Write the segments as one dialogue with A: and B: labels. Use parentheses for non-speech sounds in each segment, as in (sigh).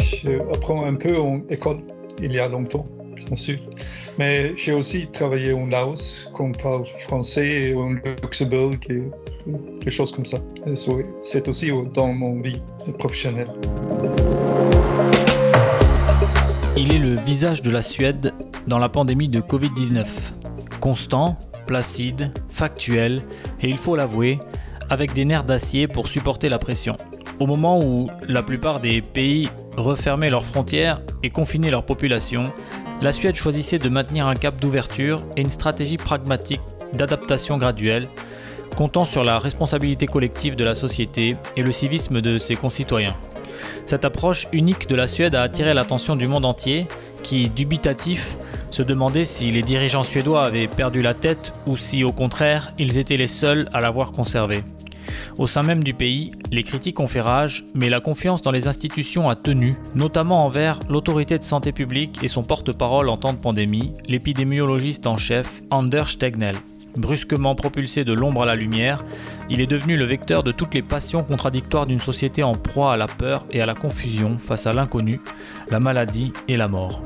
A: Je un peu en école il y a longtemps, bien sûr. Mais j'ai aussi travaillé en Laos, qu'on parle français, et en Luxembourg, et des choses comme ça. C'est aussi dans mon vie professionnelle.
B: Il est le visage de la Suède dans la pandémie de Covid-19. Constant, placide, factuel, et il faut l'avouer, avec des nerfs d'acier pour supporter la pression. Au moment où la plupart des pays refermaient leurs frontières et confinaient leur population, la Suède choisissait de maintenir un cap d'ouverture et une stratégie pragmatique d'adaptation graduelle, comptant sur la responsabilité collective de la société et le civisme de ses concitoyens. Cette approche unique de la Suède a attiré l'attention du monde entier, qui, dubitatif, se demandait si les dirigeants suédois avaient perdu la tête ou si, au contraire, ils étaient les seuls à l'avoir conservée. Au sein même du pays, les critiques ont fait rage, mais la confiance dans les institutions a tenu, notamment envers l'autorité de santé publique et son porte-parole en temps de pandémie, l'épidémiologiste en chef Anders Stegnell. Brusquement propulsé de l'ombre à la lumière, il est devenu le vecteur de toutes les passions contradictoires d'une société en proie à la peur et à la confusion face à l'inconnu, la maladie et la mort.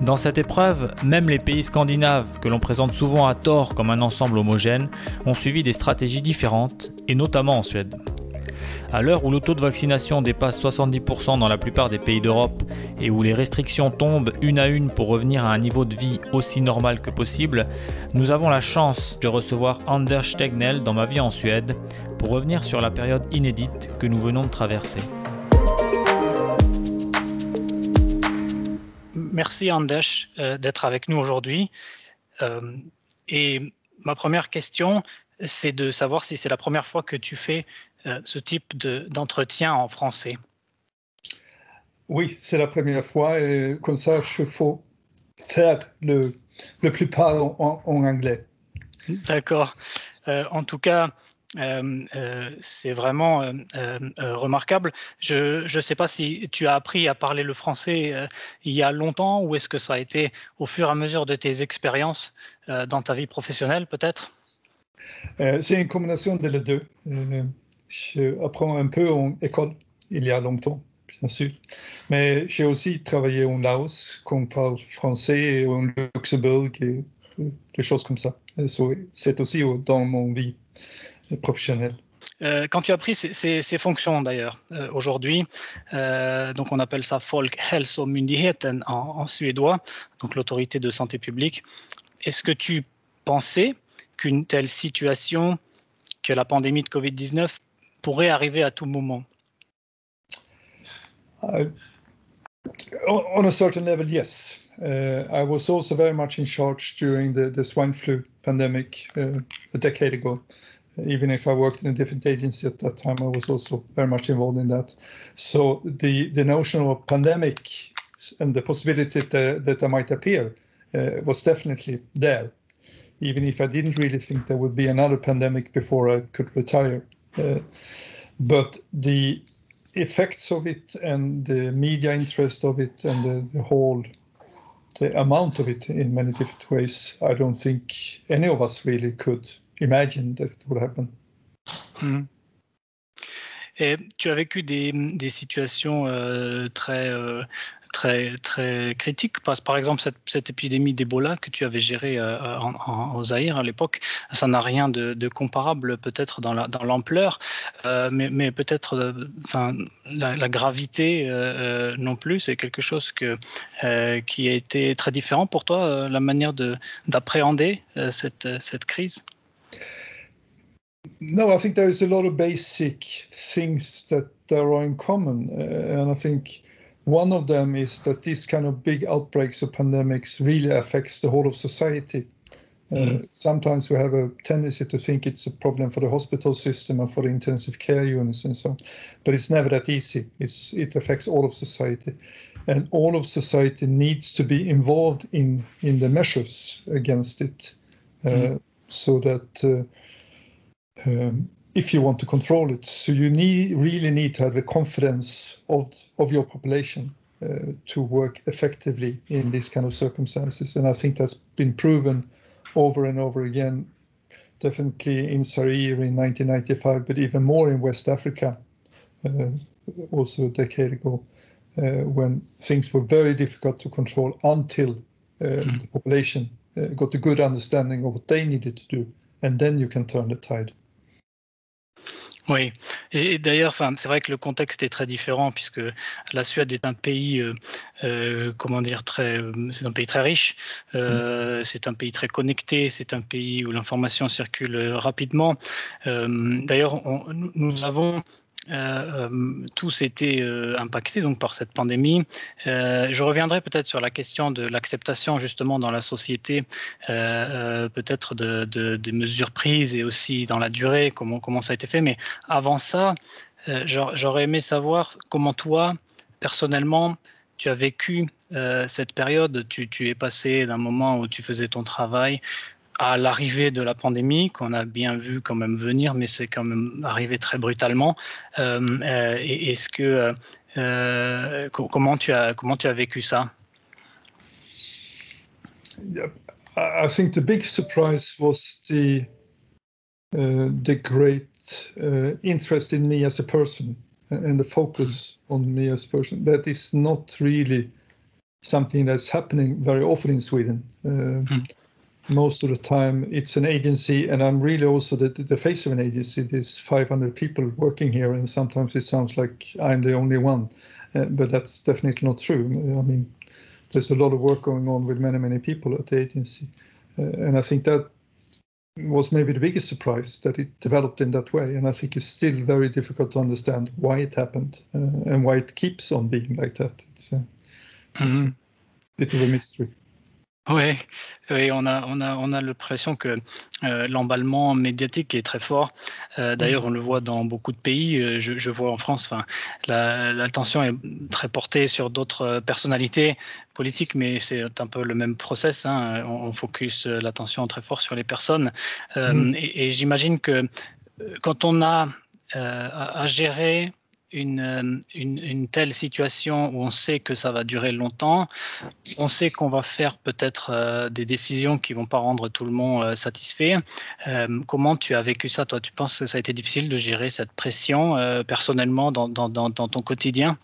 B: Dans cette épreuve, même les pays scandinaves, que l'on présente souvent à tort comme un ensemble homogène, ont suivi des stratégies différentes, et notamment en Suède. À l'heure où le taux de vaccination dépasse 70% dans la plupart des pays d'Europe et où les restrictions tombent une à une pour revenir à un niveau de vie aussi normal que possible, nous avons la chance de recevoir Anders Stegnell dans ma vie en Suède pour revenir sur la période inédite que nous venons de traverser.
C: Merci Anders euh, d'être avec nous aujourd'hui. Euh, et ma première question, c'est de savoir si c'est la première fois que tu fais ce type d'entretien en français.
A: Oui, c'est la première fois et comme ça, je faut faire le, le plupart en, en anglais.
C: D'accord. en tout cas, euh, euh, c'est vraiment euh, remarquable. Je ne sais pas si tu as appris à parler le français il y a longtemps ou est-ce que ça a été au fur et à mesure de tes expériences dans ta vie professionnelle peut-être?
A: C'est une combinaison de les deux. Je apprends un peu en école il y a longtemps, bien sûr. Mais j'ai aussi travaillé en Laos, qu'on parle français, et en Luxembourg, et des choses comme ça. C'est aussi dans mon vie professionnel.
C: Euh, quand tu as pris ces, fonctions d'ailleurs euh, aujourd'hui, euh, donc on appelle ça Folkhälsomyndigheten en, en suédois, donc l'autorité de santé publique. Est-ce que tu pensais qu'une telle situation, que la pandémie de Covid-19 pourrait arriver à tout moment
A: uh, On a certain level, yes. Uh, I was also very much in charge during the, the swine flu pandemic uh, a decade ago. even if I worked in a different agency at that time, I was also very much involved in that. So the the notion of a pandemic and the possibility that, that might appear uh, was definitely there, even if I didn't really think there would be another pandemic before I could retire. Uh, but the effects of it and the media interest of it and the, the whole the amount of it in many different ways, I don't think any of us really could imagine that it would happen.
C: Mm. Et tu as vécu des, des situations euh, très, euh, très, très critiques. Par, par exemple, cette, épidémie d'Ebola que tu avais gérée euh, en, au Zaïre à l'époque, ça n'a rien de, comparable peut-être dans l'ampleur, euh, mais, peut-être euh, enfin, la, gravité non plus. C'est quelque chose que, qui a été très différent pour toi, la manière d'appréhender cette, cette crise?
A: No, I think there is a lot of basic things that are in common, uh, and I think one of them is that these kind of big outbreaks of pandemics really affects the whole of society. Uh, mm. Sometimes we have a tendency to think it's a problem for the hospital system and for the intensive care units and so on, but it's never that easy. It's it affects all of society, and all of society needs to be involved in in the measures against it. Uh, mm so that uh, um, if you want to control it, so you need really need to have the confidence of of your population uh, to work effectively in these kind of circumstances, and I think that's been proven over and over again. Definitely in Zaire in 1995, but even more in West Africa uh, also a decade ago, uh, when things were very difficult to control until mm. the population got a good understanding of what they needed to do, and then you can turn the tide.
C: Oui, et d'ailleurs, c'est vrai que le contexte est très différent puisque la Suède est un pays, euh, euh, comment dire, très, c'est un pays très riche, euh, c'est un pays très connecté, c'est un pays où l'information circule rapidement. d'ailleurs, nous avons euh, euh, tous été euh, impactés donc par cette pandémie. je reviendrai peut-être sur la question de l'acceptation justement dans la société, peut-être de, des mesures prises et aussi dans la durée, comment, comment ça a été fait. Mais avant ça, j'aurais aimé savoir comment toi, personnellement, tu as vécu cette période. Tu es passé d'un moment où tu faisais ton travail à l'arrivée de la pandémie, qu'on a bien vu quand même venir, mais c'est quand même arrivé très brutalement. Euh, euh, Est-ce que euh, comment tu as comment tu as vécu ça?
A: I think the big surprise was the uh, the great uh, interest in me as a person and the focus mm. on me as a person. That is not really something that's happening very often in Sweden. Uh, mm most of the time it's an agency and i'm really also the, the face of an agency there's 500 people working here and sometimes it sounds like i'm the only one uh, but that's definitely not true i mean there's a lot of work going on with many many people at the agency uh, and i think that was maybe the biggest surprise that it developed in that way and i think it's still very difficult to understand why it happened uh, and why it keeps on being like that it's, mm -hmm. it's mm-hmm. a bit of a mystery
C: Oui, oui, on a, on a, on a l'impression que euh, l'emballement médiatique est très fort. Euh, d'ailleurs, on le voit dans beaucoup de pays. Euh, je, vois en France, enfin, l'attention est très portée sur d'autres personnalités politiques, mais c'est un peu le même process. Hein. On, focus l'attention très fort sur les personnes. Mm. Et, j'imagine que quand on a à gérer euh, une, une, telle situation où on sait que ça va durer longtemps, on sait qu'on va faire peut-être euh, des décisions qui vont pas rendre tout le monde euh, satisfait. comment tu as vécu ça, toi? Tu penses que ça a été difficile de gérer cette pression personnellement dans, dans, dans, dans, ton quotidien?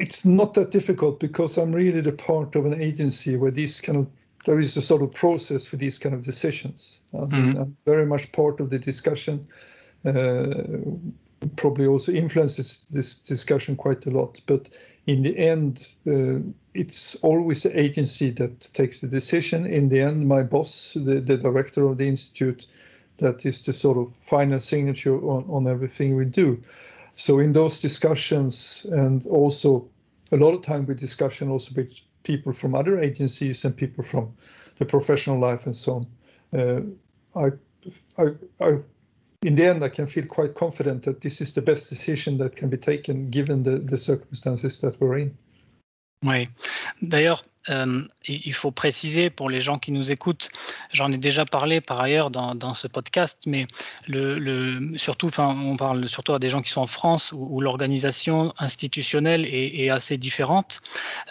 A: It's not that difficult because I'm really the part of an agency where this kind of there is a sort of process for these kind of decisions. Mm -hmm. I'm very much part of the discussion. Uh, probably also influences this discussion quite a lot. But in the end, uh, it's always the agency that takes the decision. In the end, my boss, the, the director of the institute, that is the sort of final signature on, on everything we do. So in those discussions, and also a lot of time with discussion also with people from other agencies and people from the professional life and so on. Uh, I, I, I in the end, I can feel quite confident that this is the best decision that can be taken given the, the circumstances that we're in.
C: Oui. D'ailleurs, euh, il faut préciser pour les gens qui nous écoutent, j'en ai déjà parlé par ailleurs dans, ce podcast, mais surtout, on parle surtout à des gens qui sont en France où, l'organisation institutionnelle est, assez différente.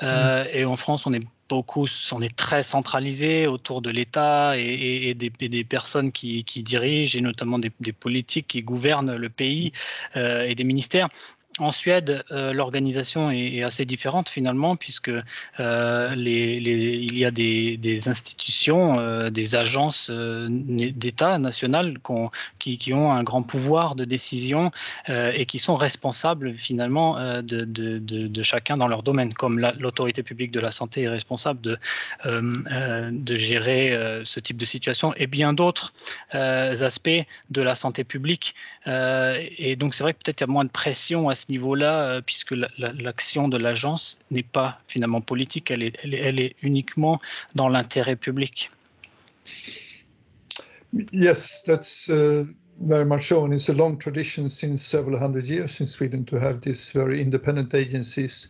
C: Euh. Et en France, on est beaucoup, on est très centralisé autour de l'État et, des, personnes qui, dirigent, et notamment des, des, politiques qui gouvernent le pays euh, et des ministères. En Suède, euh, l'organisation est, assez différente finalement, puisque euh, il y a des, institutions, euh, des agences d'État nationales qui, ont un grand pouvoir de décision et qui sont responsables finalement de, chacun dans leur domaine, comme l'autorité publique de la santé est responsable de, gérer ce type de situation et bien d'autres aspects de la santé publique. et donc c'est vrai que peut-être il y a moins de pression à niveau-là, euh, puisque l'action de l'agence n'est pas finalement politique, elle est, uniquement dans l'intérêt public.
A: Yes, that's uh, very much so, and it's a long tradition since several hundred years in Sweden to have these very independent agencies.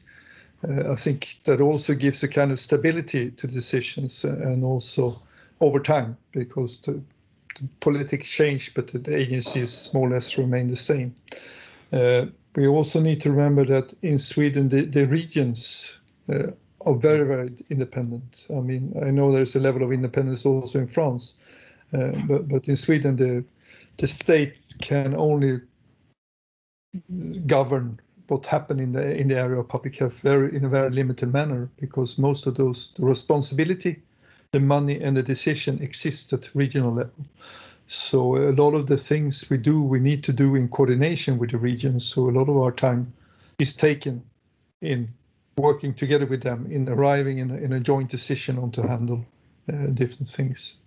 A: Uh, I think that also gives a kind of stability to decisions and also over time, because the, the politics change, but the agencies more or less remain the same. Uh, we also need to remember that in Sweden, the, the regions uh, are very, very independent. I mean, I know there's a level of independence also in France, uh, but, but in Sweden, the, the state can only govern what happened in the in the area of public health very in a very limited manner because most of those the responsibility, the money and the decision exist at regional level. So a lot of the things we do, we need to do in coordination with the regions. So a lot of our time is taken in working together with them in arriving in a, in a joint decision on to handle uh, different things.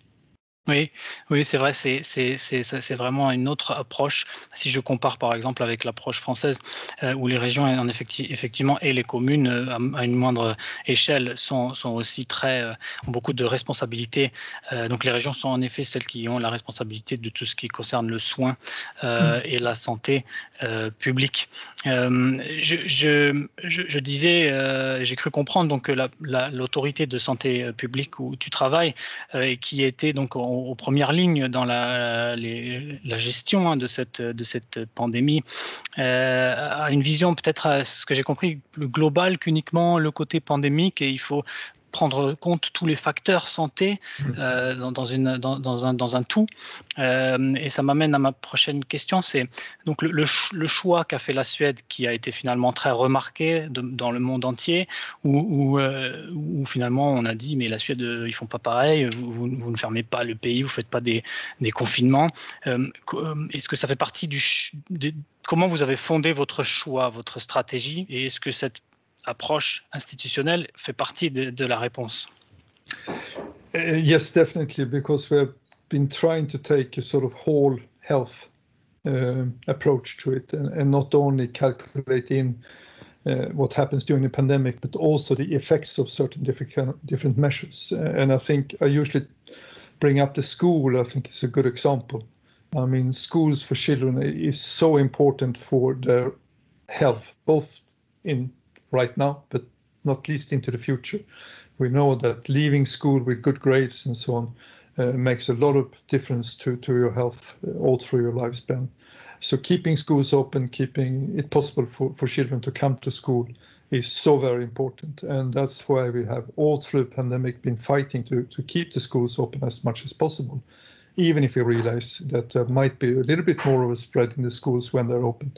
C: Oui, oui, c'est vrai, c'est c'est vraiment une autre approche. Si je compare par exemple avec l'approche française, euh, où les régions en effecti effectivement et les communes euh, à, une moindre échelle sont, sont aussi très euh, ont beaucoup de responsabilités. donc les régions sont en effet celles qui ont la responsabilité de tout ce qui concerne le soin mmh. et la santé publique. Je, je, je, disais, j'ai cru comprendre donc que l'autorité de santé publique où tu travailles et qui était donc aux, premières lignes dans la, gestion hein, de, cette, pandémie, euh, a une vision peut-être, ce que j'ai compris, plus globale qu'uniquement le côté pandémique et il faut prendre compte tous les facteurs santé mmh. euh, dans, dans, une, dans, dans, un, dans un tout. Euh, et ça m'amène à ma prochaine question, c'est donc le, le, choix qu'a fait la Suède, qui a été finalement très remarqué dans le monde entier, où, où, euh, où, finalement on a dit mais la Suède ils font pas pareil, vous, vous, ne fermez pas le pays, vous faites pas des, des confinements. est-ce que ça fait partie du comment vous avez fondé votre choix, votre stratégie, et est-ce que cette approche institutionnelle fait partie de, de la réponse.
A: Uh, yes, definitely, because we have been trying to take a sort of whole health uh, approach to it, and, and, not only calculate in uh, what happens during the pandemic, but also the effects of certain different different measures. Uh, and I think I usually bring up the school. I think it's a good example. I mean, schools for children is so important for their health, both in right now, but not least into the future. We know that leaving school with good grades and so on uh, makes a lot of difference to, to your health uh, all through your lifespan. So keeping schools open, keeping it possible for, for children to come to school is so very important. And that's why we have all through the pandemic been fighting to, to keep the schools open as much as possible, even if we realize that there might be a little bit more of a spread in the schools when they're open.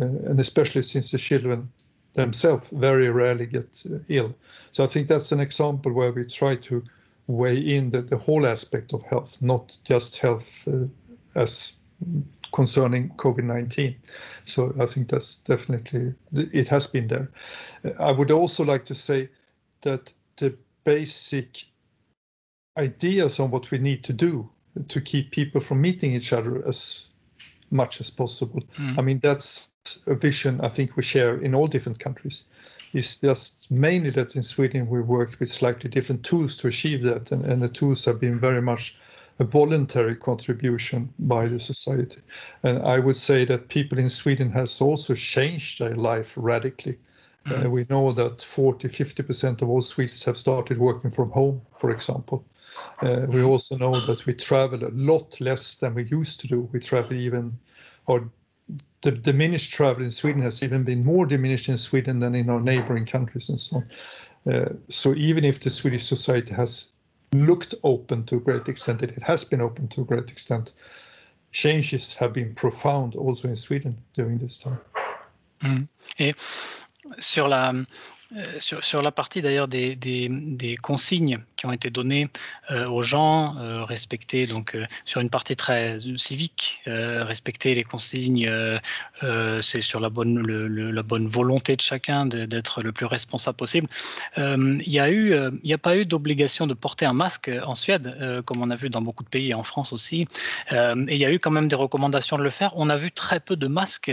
A: Uh, and especially since the children themselves very rarely get uh, ill. So I think that's an example where we try to weigh in the, the whole aspect of health, not just health uh, as concerning COVID-19. So I think that's definitely, it has been there. I would also like to say that the basic ideas on what we need to do to keep people from meeting each other as much as possible. Mm. I mean, that's a vision I think we share in all different countries. It's just mainly that in Sweden we work with slightly different tools to achieve that, and, and the tools have been very much a voluntary contribution by the society. And I would say that people in Sweden has also changed their life radically. Mm. Uh, we know that 40, 50% of all Swedes have started working from home, for example. Uh, we also know that we travel a lot less than we used to do. We travel even, or the diminished travel in Sweden has even been more diminished in Sweden than in our neighboring countries and so on. Uh, so even if the Swedish society has looked open to a great extent, it has been open to a great extent, changes have been profound also in Sweden during this time.
C: Mm. Et sur la, Euh, sur, la partie d'ailleurs des, consignes qui ont été données euh, aux gens, euh, respecter donc sur une partie très civique, respecter les consignes, c'est sur la bonne, volonté de chacun d'être le plus responsable possible. Il n'y a pas eu d'obligation de porter un masque en Suède, comme on a vu dans beaucoup de pays, en France aussi. et il y a eu quand même des recommandations de le faire. On a vu très peu de masques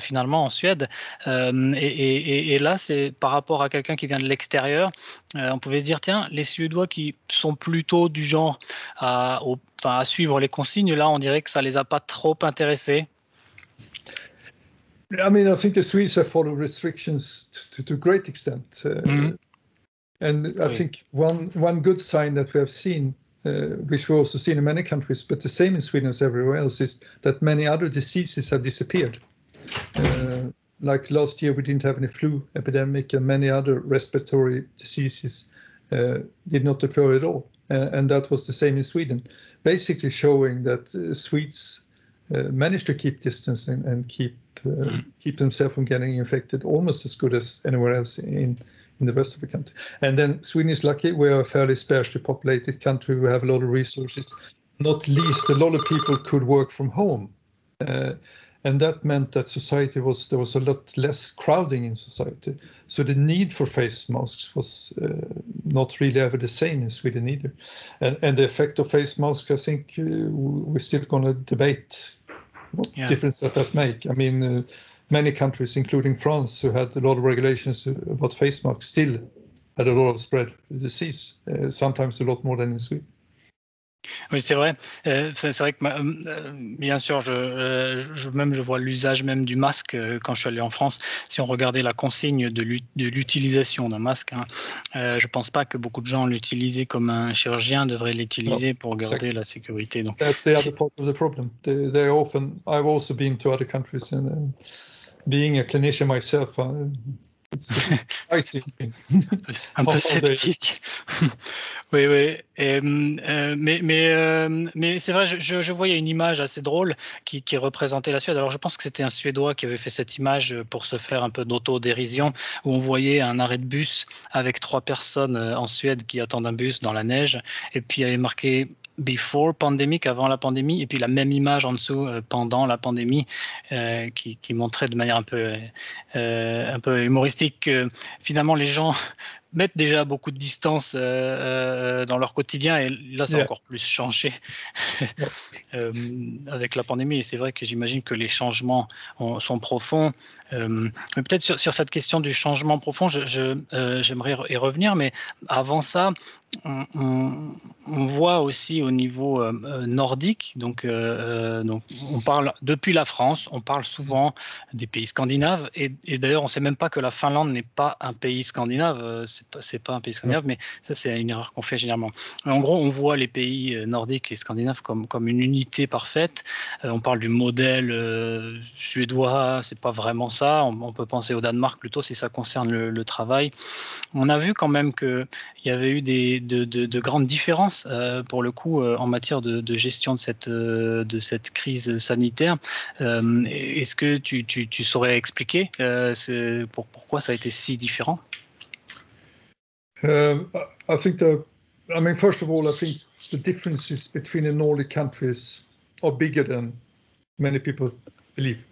C: finalement en Suède. Et, et, et, là, c'est par rapport rapport à quelqu'un qui vient de l'extérieur, euh, on pouvait se dire tiens, les Suédois qui sont plutôt du genre à, au, à suivre les consignes, là, on dirait que ça les a pas trop intéressés.
A: I mean, I think the Swedes have followed restrictions to, to, a great extent. Uh, mm. And I oui. think one, one good sign that we have seen, uh, which we also seen in many countries, but the same in Sweden as everywhere else, is that many other diseases have disappeared. Uh, like last year we didn't have any flu epidemic and many other respiratory diseases uh, did not occur at all. Uh, and that was the same in Sweden, basically showing that uh, Swedes uh, managed to keep distance and, and keep uh, mm. keep themselves from getting infected almost as good as anywhere else in in the rest of the country. And then Sweden is lucky; we are a fairly sparsely populated country. We have a lot of resources. Not least, a lot of people could work from home. And that meant that society was there was a lot less crowding in society. So the need for face masks was uh, not really ever the same in sweden either. And, and the effect of face masks i think uh, we're still going to debate what yeah. difference that that make. I mean uh, many countries including france who had a lot of regulations about face masks still had a lot of spread of disease uh, sometimes a lot more than in sweden
C: Oui, c'est vrai. Euh, c'est vrai que euh, bien sûr, euh, je, même je vois l'usage même du masque quand je suis allé en France. Si on regardait la consigne de l'utilisation d'un masque, hein, je pense pas que beaucoup de gens l'utilisaient comme un chirurgien devrait l'utiliser pour garder la sécurité. Donc,
A: That's the other part of the problem. They, they often. I've also been to other countries and uh, being a clinician myself. Uh, (laughs)
C: un peu sceptique. (laughs) oui, oui. Euh, euh, mais c'est vrai, je, voyais une image assez drôle qui, représentait la Suède. Alors je pense que c'était un Suédois qui avait fait cette image pour se faire un peu d'autodérision, où on voyait un arrêt de bus avec trois personnes euh, en Suède qui attendent un bus dans la neige, et puis il y avait marqué before pandemic, avant la pandémie, et puis la même image en dessous euh, pendant la pandémie, euh, qui, montrait de manière un peu, euh, un peu humoristique que finalement les gens mettent déjà beaucoup de distance euh, euh, dans leur quotidien et là, a encore plus changé (laughs) euh, avec la pandémie. Et c'est vrai que j'imagine que les changements sont profonds. mais peut-être sur, sur, cette question du changement profond, j'aimerais y revenir, mais avant ça, on, on, voit aussi au niveau nordique, donc, donc on parle depuis la France, on parle souvent des pays scandinaves, et, et d'ailleurs on ne sait même pas que la Finlande n'est pas un pays scandinave, c'est pas, pas un pays scandinave, mais ça, c'est une erreur qu'on fait généralement. En gros, on voit les pays euh, nordiques et scandinaves comme, comme une unité parfaite. Euh, on parle du modèle euh, suédois, c'est pas vraiment ça. On, peut penser au Danemark plutôt si ça concerne le, travail. On a vu quand même qu'il y avait eu des, de, de, grandes différences pour le coup en matière de, de, gestion de cette, de cette crise sanitaire. Est-ce que tu, tu, tu, saurais expliquer pour, pourquoi ça a été si différent?
A: Um, I think the, I mean, first of all, I think the differences between the Nordic countries are bigger than many people believe,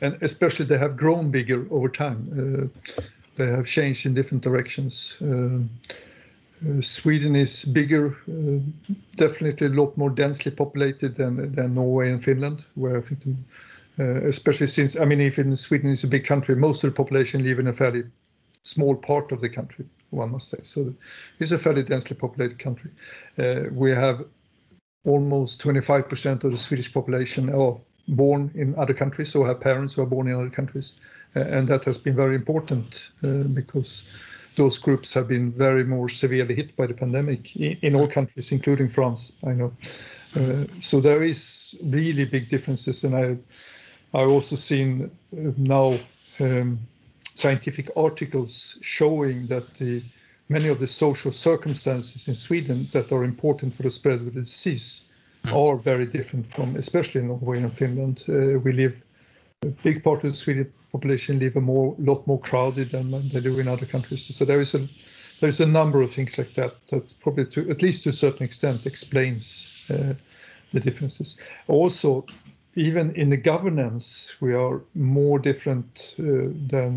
A: and especially they have grown bigger over time. Uh, they have changed in different directions. Uh, uh, Sweden is bigger, uh, definitely a lot more densely populated than than Norway and Finland, where I think, uh, especially since I mean, if in Sweden is a big country, most of the population live in a fairly small part of the country one must say. So it's a fairly densely populated country. Uh, we have almost 25% of the Swedish population are born in other countries or have parents who are born in other countries. Uh, and that has been very important uh, because those groups have been very more severely hit by the pandemic in, in all countries, including France, I know. Uh, so there is really big differences. And I, I've also seen uh, now um, scientific articles showing that the many of the social circumstances in Sweden that are important for the spread of the disease mm. are very different from, especially in Norway and Finland. Uh, we live, a big part of the Swedish population live a more, lot more crowded than they do in other countries. So there is a, there is a number of things like that that probably, to at least to a certain extent, explains uh, the differences. Also, even in the governance, we are more different uh, than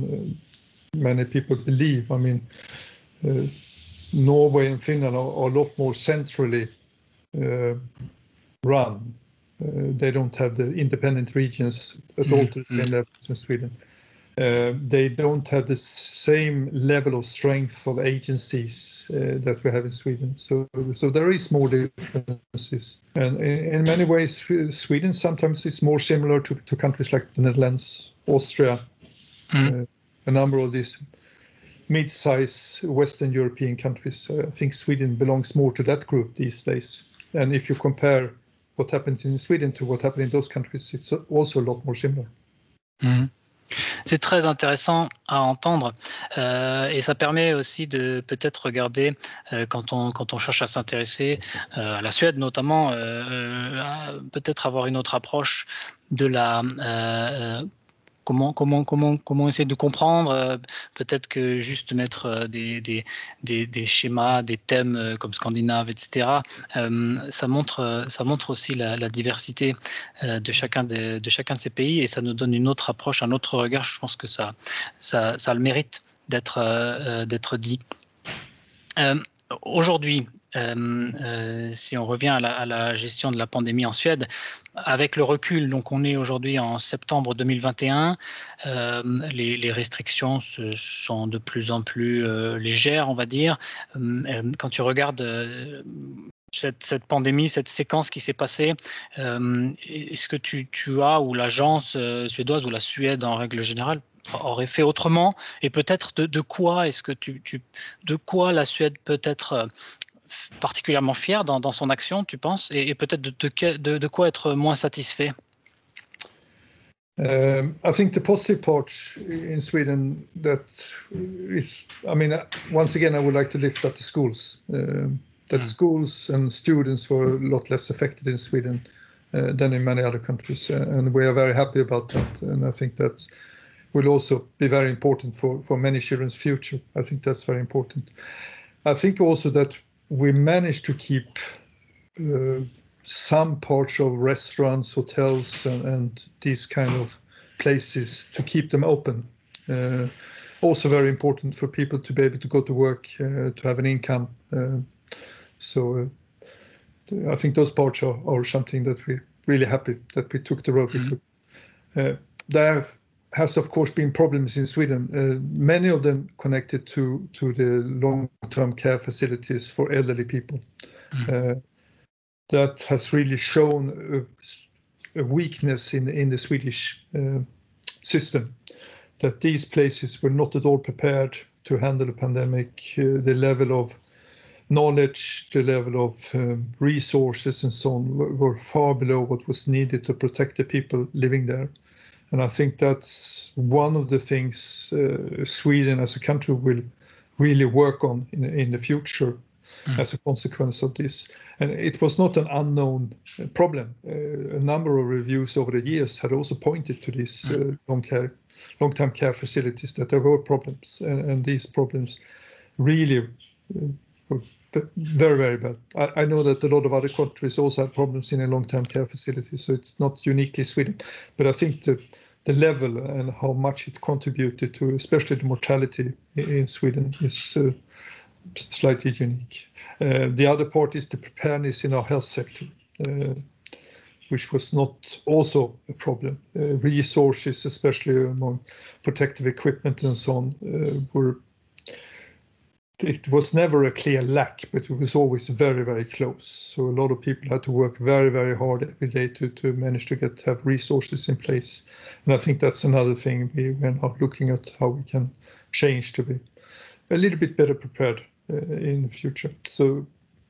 A: uh, many people believe. I mean, uh, Norway and Finland are, are, a lot more centrally run. they don't have the independent regions at mm. all to the same mm. level as Sweden. Uh, they don't have the same level of strength of agencies uh, that we have in Sweden. So, so there is more differences, and in, in, many ways, Sweden sometimes is more similar to, to countries like the Netherlands, Austria, mm. uh, a number of these mid-sized Western European countries. I think Sweden belongs more to that group these days. And if you compare what happened in Sweden to what happened in those countries, it's also a lot more similar.
C: Mm. C'est très intéressant à entendre euh, et ça permet aussi de peut-être regarder quand, on, quand on cherche à s'intéresser à la Suède notamment, peut-être avoir une autre approche de la comment, comment, comment, essayer de comprendre euh, Peut-être que juste mettre euh, des, schémas, des thèmes euh, comme scandinave, etc. ça, montre, aussi la, diversité de, chacun de, ces pays et ça nous donne une autre approche, un autre regard. Je pense que ça, a le mérite d'être dit. Aujourd'hui, si on revient à la, gestion de la pandémie en Suède, avec le recul, donc on est aujourd'hui en septembre 2021, euh, les, restrictions sont de plus en plus légères, on va dire. quand tu regardes cette, pandémie, cette séquence qui s'est passée, est-ce que tu, as, ou l'agence suédoise, ou la Suède en règle générale, aurait fait autrement? Et peut-être de, quoi est-ce que tu, de quoi la Suède peut être particulièrement fier dans, dans son action, tu penses, et, et peut-être de, de, de, quoi être moins satisfait
A: Um, I think the positive part in Sweden that is, I mean, uh, once again, I would like to lift up the schools. Uh, that mm. schools and students were a lot less affected in Sweden uh, than in many other countries, uh, and we are very happy about that. And I think that will also be very important for for many children's future. I think that's very important. I think also that we managed to keep uh, some parts of restaurants, hotels, and, and, these kind of places to keep them open. Uh, also very important for people to be able to go to work, uh, to have an income. Uh, so uh, I think those parts are, are, something that we're really happy that we took the road mm-hmm. we took. Uh, there has of course been problems in Sweden, uh, many of them connected to, to the long-term care facilities for elderly people. Mm. Uh, that has really shown a, a, weakness in, in the Swedish uh, system, that these places were not at all prepared to handle a pandemic. Uh, the level of knowledge, the level of um, resources and so on were, were far below what was needed to protect the people living there. And I think that's one of the things uh, Sweden as a country will really work on in, in the future mm. as a consequence of this. And it was not an unknown problem. Uh, a number of reviews over the years had also pointed to these mm. uh, long care, long-term care facilities that there were problems, and, and these problems really uh, were very, very bad. I, I, know that a lot of other countries also have problems in a long-term care facilities, so it's not uniquely Sweden. But I think the the level and how much it contributed to, especially the mortality in Sweden, is uh, slightly unique. Uh, the other part is the preparedness in our health sector, uh, which was not also a problem. Uh, resources, especially among protective equipment and so on, uh, were it was never a clear lack, but it was always very, very close. So a lot of people had to work very, very hard every day to, to manage to get have resources in place. And I think that's another thing we, we're now looking at how we can change to be a little bit better prepared uh, in the future. So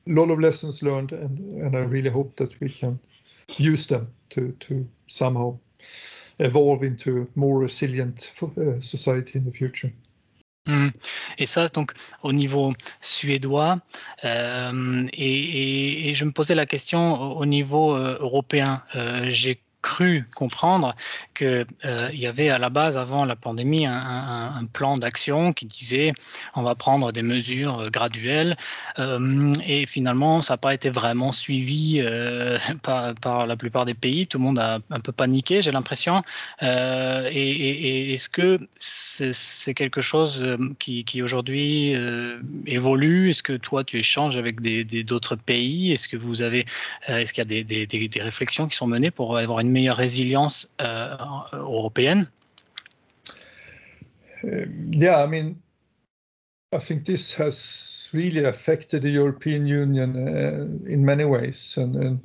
A: a lot of lessons learned, and, and I really hope that we can use them to, to somehow evolve into more resilient uh, society in the future.
C: Mmh. Et ça, donc, au niveau suédois, euh, et, et, je me posais la question au, niveau euh, européen. Euh, j'ai cru comprendre qu'il euh, y avait à la base, avant la pandémie, un, plan d'action qui disait on va prendre des mesures euh, graduelles. Euh, et finalement, ça n'a pas été vraiment suivi (laughs) par, la plupart des pays. Tout le monde a un peu paniqué, j'ai l'impression. et, est-ce que c'est quelque chose qui, aujourd'hui évolue? Est-ce que toi, tu échanges avec d'autres pays? Est-ce que vous avez, est-ce qu'il y a des, des réflexions qui sont menées pour avoir une meilleure résilience euh, européenne
A: uh, Yeah, I mean, I think this has really affected the European Union uh, in many ways, and, and,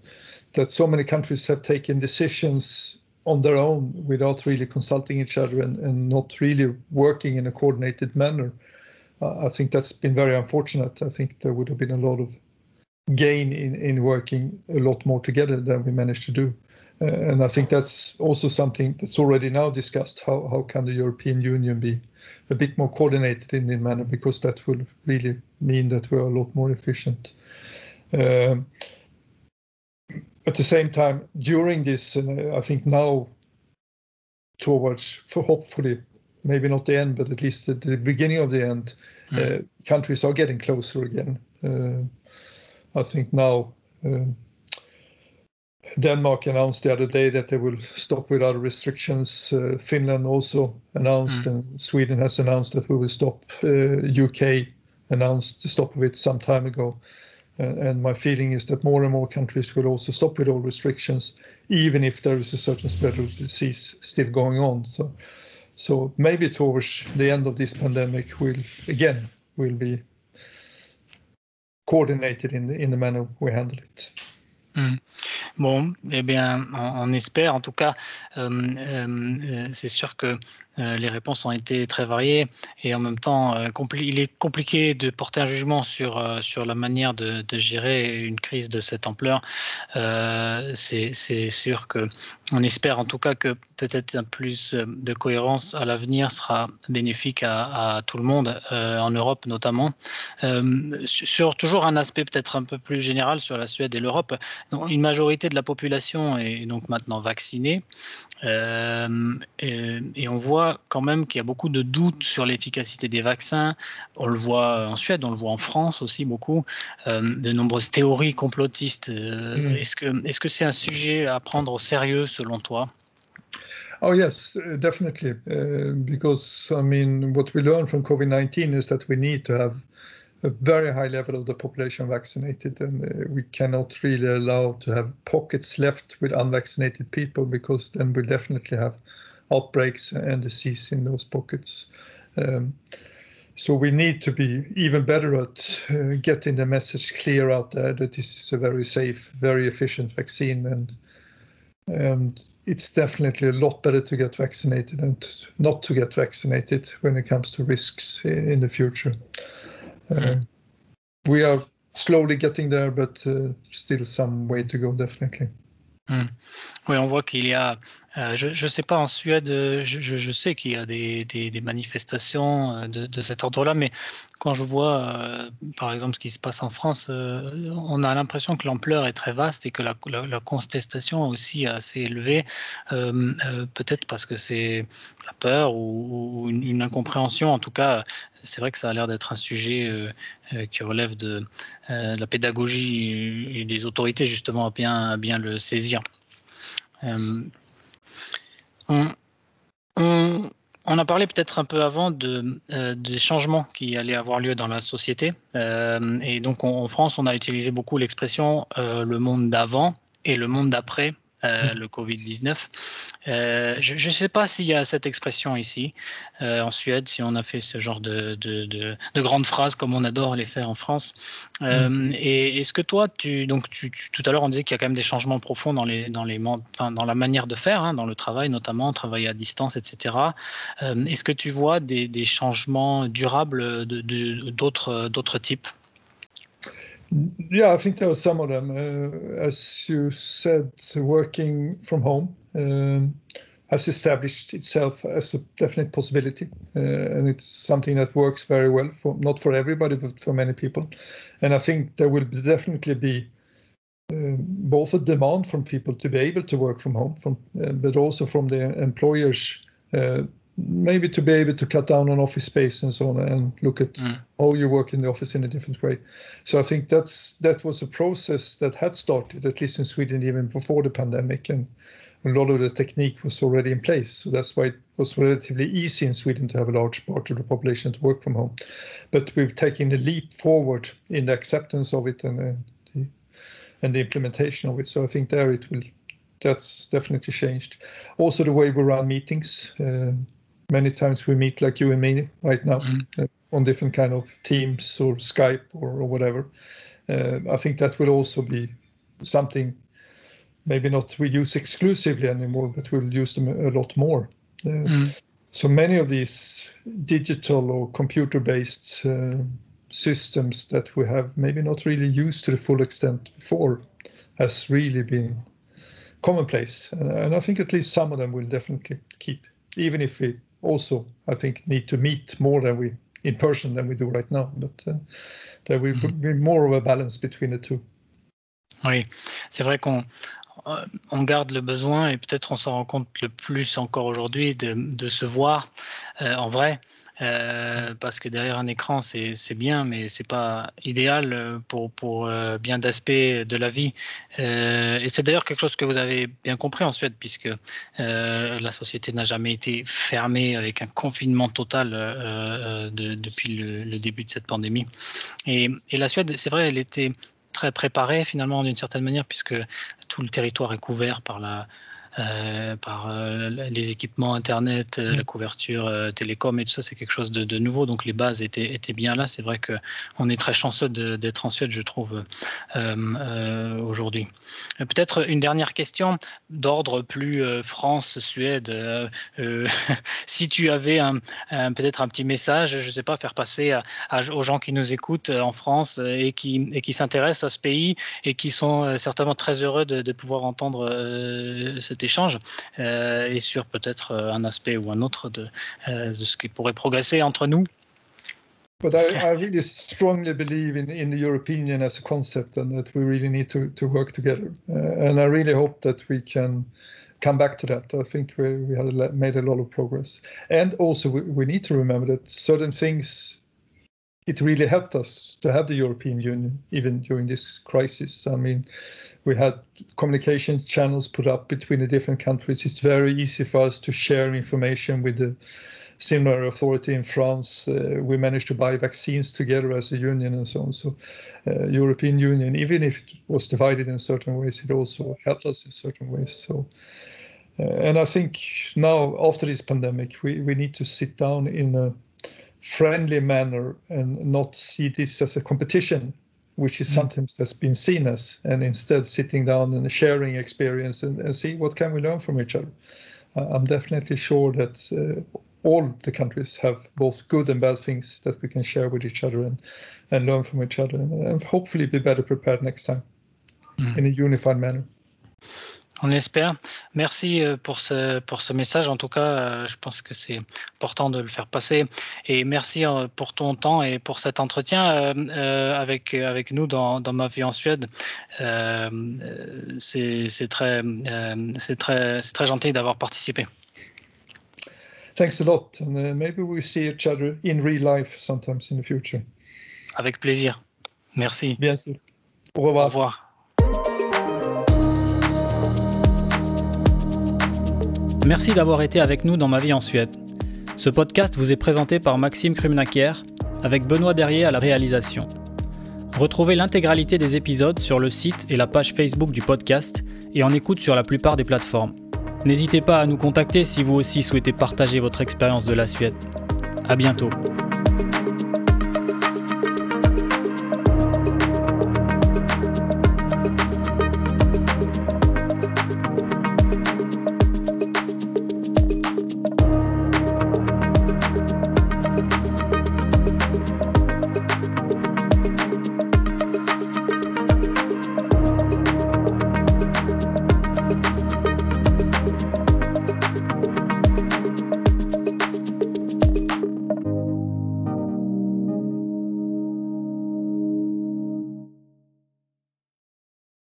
A: that so many countries have taken decisions on their own without really consulting each other and, and not really working in a coordinated manner. Uh, I think that's been very unfortunate. I think there would have been a lot of gain in, in working a lot more together than we managed to do. Uh, and I think that's also something that's already now discussed. How how can the European Union be a bit more coordinated in the manner because that will really mean that we are a lot more efficient. Um, at the same time, during this, uh, I think now towards, for hopefully, maybe not the end, but at least the, the beginning of the end, mm. uh, countries are getting closer again. Uh, I think now um, Denmark announced the other day that they will stop with other restrictions. Uh, Finland also announced, mm. and Sweden has announced that we will stop. UK uh, announced the stop of it some time ago. and my feeling is that more and more countries will also stop with all restrictions, even if there is a certain spread of disease still going on. So, so maybe towards the end of this pandemic, will again will be coordinated in the in the manner we handle it.
C: Mm. Bon, eh bien, on, espère. En tout cas, euh, euh, c'est sûr que euh, les réponses ont été très variées et en même temps, euh, il est compliqué de porter un jugement sur, euh, sur la manière de, gérer une crise de cette ampleur. c'est sûr que on espère en tout cas que peut-être un plus de cohérence à l'avenir sera bénéfique à, tout le monde, en Europe notamment. sur toujours un aspect peut-être un peu plus général sur la Suède et l'Europe, une majorité de la population est donc maintenant vaccinée et on voit quand même qu'il y a beaucoup de doutes sur l'efficacité des vaccins. On le voit en Suède, on le voit en France aussi beaucoup. Euh, de nombreuses théories complotistes. Euh, mm. Est-ce que est-ce que c'est un sujet à prendre au sérieux selon toi?
A: Oh yes, definitely. Uh, because I mean, what we learned from COVID-19 is that we need to have a very high level of the population vaccinated, and uh, we cannot really allow to have pockets left with unvaccinated people because then we'll definitely have outbreaks and disease in those pockets. Um, so we need to be even better at uh, getting the message clear out there that this is a very safe, very efficient vaccine, and and it's definitely a lot better to get vaccinated and not to get vaccinated when it comes to risks in the future. Mm. Uh, we are slowly getting there, but uh, still some way to go, definitely.
C: Mm. Oui, on voit qu'il y a Euh, je ne sais pas, en Suède, euh, je, sais qu'il y a des, manifestations euh, de, cet ordre-là, mais quand je vois, par exemple, ce qui se passe en France, on a l'impression que l'ampleur est très vaste et que la, contestation aussi assez élevée, peut-être parce que c'est la peur ou, une, incompréhension. En tout cas, c'est vrai que ça a l'air d'être un sujet qui relève de, la pédagogie et des autorités, justement, à bien, à bien le saisir. On, a parlé peut-être un peu avant de, euh, des changements qui allaient avoir lieu dans la société. Euh, et donc en France, on a utilisé beaucoup l'expression euh, le monde d'avant et le monde d'après euh, le Covid-19. Euh, je ne sais pas s'il y a cette expression ici, euh, en Suède, si on a fait ce genre de, de, grandes phrases comme on adore les faire en France. Mm. Et est-ce que toi, tu, donc tu, tout à l'heure, on disait qu'il y a quand même des changements profonds dans, les, dans, les, dans la manière de faire, hein, dans le travail notamment, travailler à distance, etc. est-ce que tu vois des, des changements durables d'autres d'autres types?
A: Yeah, I think there were some of them. Uh, as you said, working from home um, has established itself as a definite possibility, uh, and it's something that works very well for not for everybody, but for many people. And I think there will definitely be uh, both a demand from people to be able to work from home, from uh, but also from the employers uh, maybe to be able to cut down on office space and so on and look at mm. how you work in the office in a different way. So i think that's that was a process that had started at least in sweden even before the pandemic and a lot of the technique was already in place. So that's why it was relatively easy in sweden to have a large part of the population to work from home. But we've taken a leap forward in the acceptance of it and, uh, the, and the implementation of it. So i think there it will that's definitely changed. Also the way we run meetings uh, many times we meet like you and me right now mm. uh, on different kind of teams or Skype or, or whatever. Uh, I think that will also be something maybe not we use exclusively anymore, but we'll use them a lot more. Uh, mm. So many of these digital or computer-based uh, systems that we have maybe not really used to the full extent before has really been commonplace. And I think at least some of them will definitely keep, even if we also, I think, need to meet more than we in person than we do right now. But uh, there will mm-hmm. be more of a balance between the two.
C: Oui, c'est vrai qu'on euh, on garde le besoin et peut-être on s'en rend compte le plus encore aujourd'hui de, de, se voir euh, en vrai. Euh, parce que derrière un écran, c'est bien, mais c'est pas idéal pour, pour euh, bien d'aspects de la vie. Euh, et c'est d'ailleurs quelque chose que vous avez bien compris en Suède, puisque la société n'a jamais été fermée avec un confinement total de, depuis le, début de cette pandémie. Et la Suède, c'est vrai, elle était très préparée finalement d'une certaine manière, puisque tout le territoire est couvert par la, euh, par euh, les équipements Internet, euh, la mm. couverture télécom et tout ça, c'est quelque chose de, nouveau. Donc les bases étaient, étaient bien là. C'est vrai qu'on est très chanceux d'être en Suède, je trouve, aujourd'hui. Peut-être une dernière question d'ordre plus France-Suède. (laughs) si tu avais peut-être un petit message, je ne sais pas, faire passer aux gens qui nous écoutent en France et qui, et qui s'intéressent à ce pays et qui sont certainement très heureux de, de pouvoir entendre cette euh, et sur peut-être euh, un aspect ou un autre de, euh, de ce qui pourrait progresser entre nous.
A: But I, I, really strongly believe in, in the European Union as a concept and that we really need to, to work together. Uh, and I really hope that we can come back to that. I think we, we had a, made a lot of progress. And also, we, we need to remember that certain things, it really helped us to have the European Union even during this crisis. I mean, we had communication channels put up between the different countries. It's very easy for us to share information with the similar authority in France. Uh, we managed to buy vaccines together as a union and so on. So, uh, European Union, even if it was divided in certain ways, it also helped us in certain ways. So, uh, and I think now after this pandemic, we, we need to sit down in a friendly manner and not see this as a competition which is mm. sometimes has been seen as, and instead sitting down and sharing experience and, and see what can we learn from each other. Uh, I'm definitely sure that uh, all the countries have both good and bad things that we can share with each other and, and learn from each other and, and hopefully be better prepared next time mm. in a unified manner.
C: On espère. Merci euh, pour ce, pour ce message. En tout cas, euh, je pense que c'est important de le faire passer. Et merci euh, pour ton temps et pour cet entretien avec, avec nous dans, dans ma vie en Suède. c'est très, très, très gentil d'avoir participé.
A: Thanks a lot. And uh, maybe we see each other in real life sometimes in the future.
C: Avec plaisir. Merci.
A: Bien sûr. Au revoir.
C: Au revoir.
B: Merci d'avoir été avec nous dans Ma vie en Suède. Ce podcast vous est présenté par Maxime Krumnacher, avec Benoît Derrier à la réalisation. Retrouvez l'intégralité des épisodes sur le site et la page Facebook du podcast et en écoute sur la plupart des plateformes. N'hésitez pas à nous contacter si vous aussi souhaitez partager votre expérience de la Suède. À bientôt.